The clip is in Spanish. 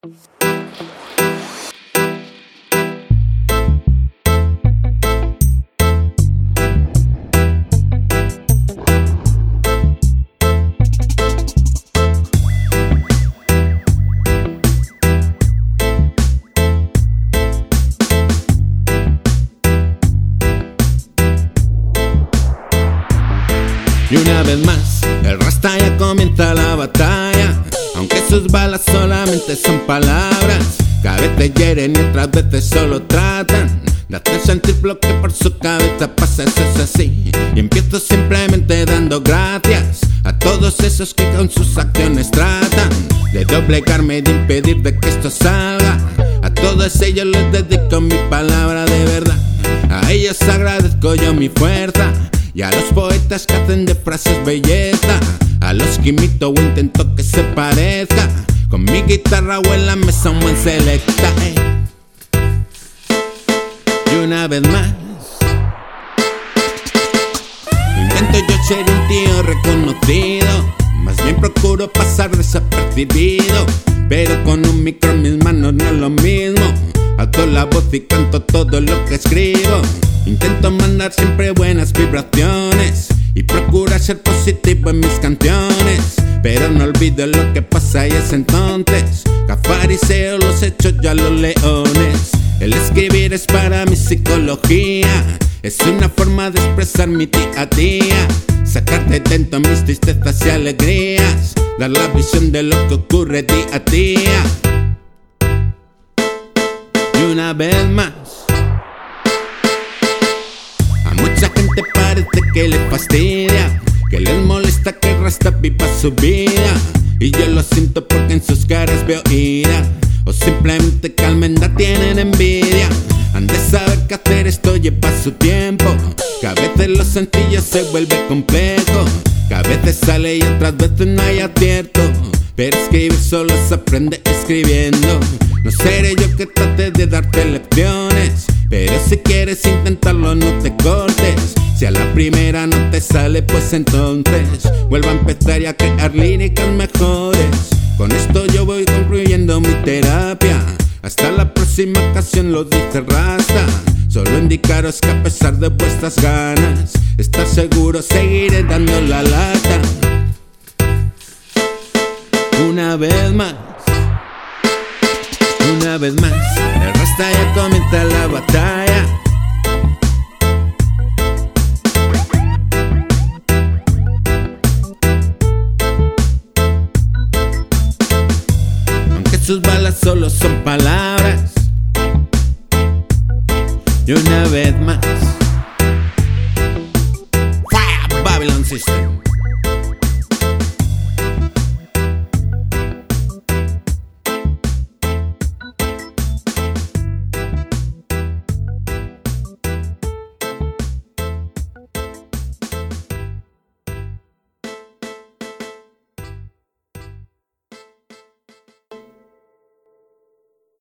Y una vez más, el rasta ya comienza la batalla. Sus balas solamente son palabras, cada vez te hieren y otras veces solo tratan de hacer sentir lo que por su cabeza pasa. Eso es así. Y empiezo simplemente dando gracias a todos esos que con sus acciones tratan de doblegarme, de impedir de que esto salga. A todos ellos les dedico mi palabra de verdad. A ellos agradezco yo mi fuerza. Y a los poetas que hacen de frases belleza A los que imito intento que se parezca. Con mi guitarra o en la mesa un buen selecta eh. Y una vez más. Intento yo ser un tío reconocido. Más bien procuro pasar desapercibido. Pero con un micro en mis manos no es lo mismo. Alto la voz y canto todo lo que escribo. Intento mandar siempre buenas vibraciones y procura ser positivo en mis canciones. Pero no olvido lo que pasa y es entonces que fariseo los hechos ya los leones. El escribir es para mi psicología, es una forma de expresar mi día a día. Sacarte dentro mis tristezas y alegrías, dar la visión de lo que ocurre día a día. Y una vez más. Que le fastidia, que les molesta que Rasta viva su vida. Y yo lo siento porque en sus caras veo ira, o simplemente que almenda tienen envidia. Han de saber que hacer esto lleva su tiempo, que a veces lo sencillo se vuelve complejo, que a veces sale y otras veces no hay acierto. Pero escribir solo se aprende escribiendo. No seré yo que trate de darte lecciones. Pero si quieres intentarlo, no te cortes. Si a la primera no te sale, pues entonces vuelvo a empezar y a crear líricas mejores. Con esto yo voy concluyendo mi terapia. Hasta la próxima ocasión lo dice Rasta. Solo indicaros que a pesar de vuestras ganas, estar seguro seguiré dando la lata. Una vez más, una vez más, el Rasta ya comienza la batalla. Sus balas solo son palabras. Y una vez más, Fire Babylon System.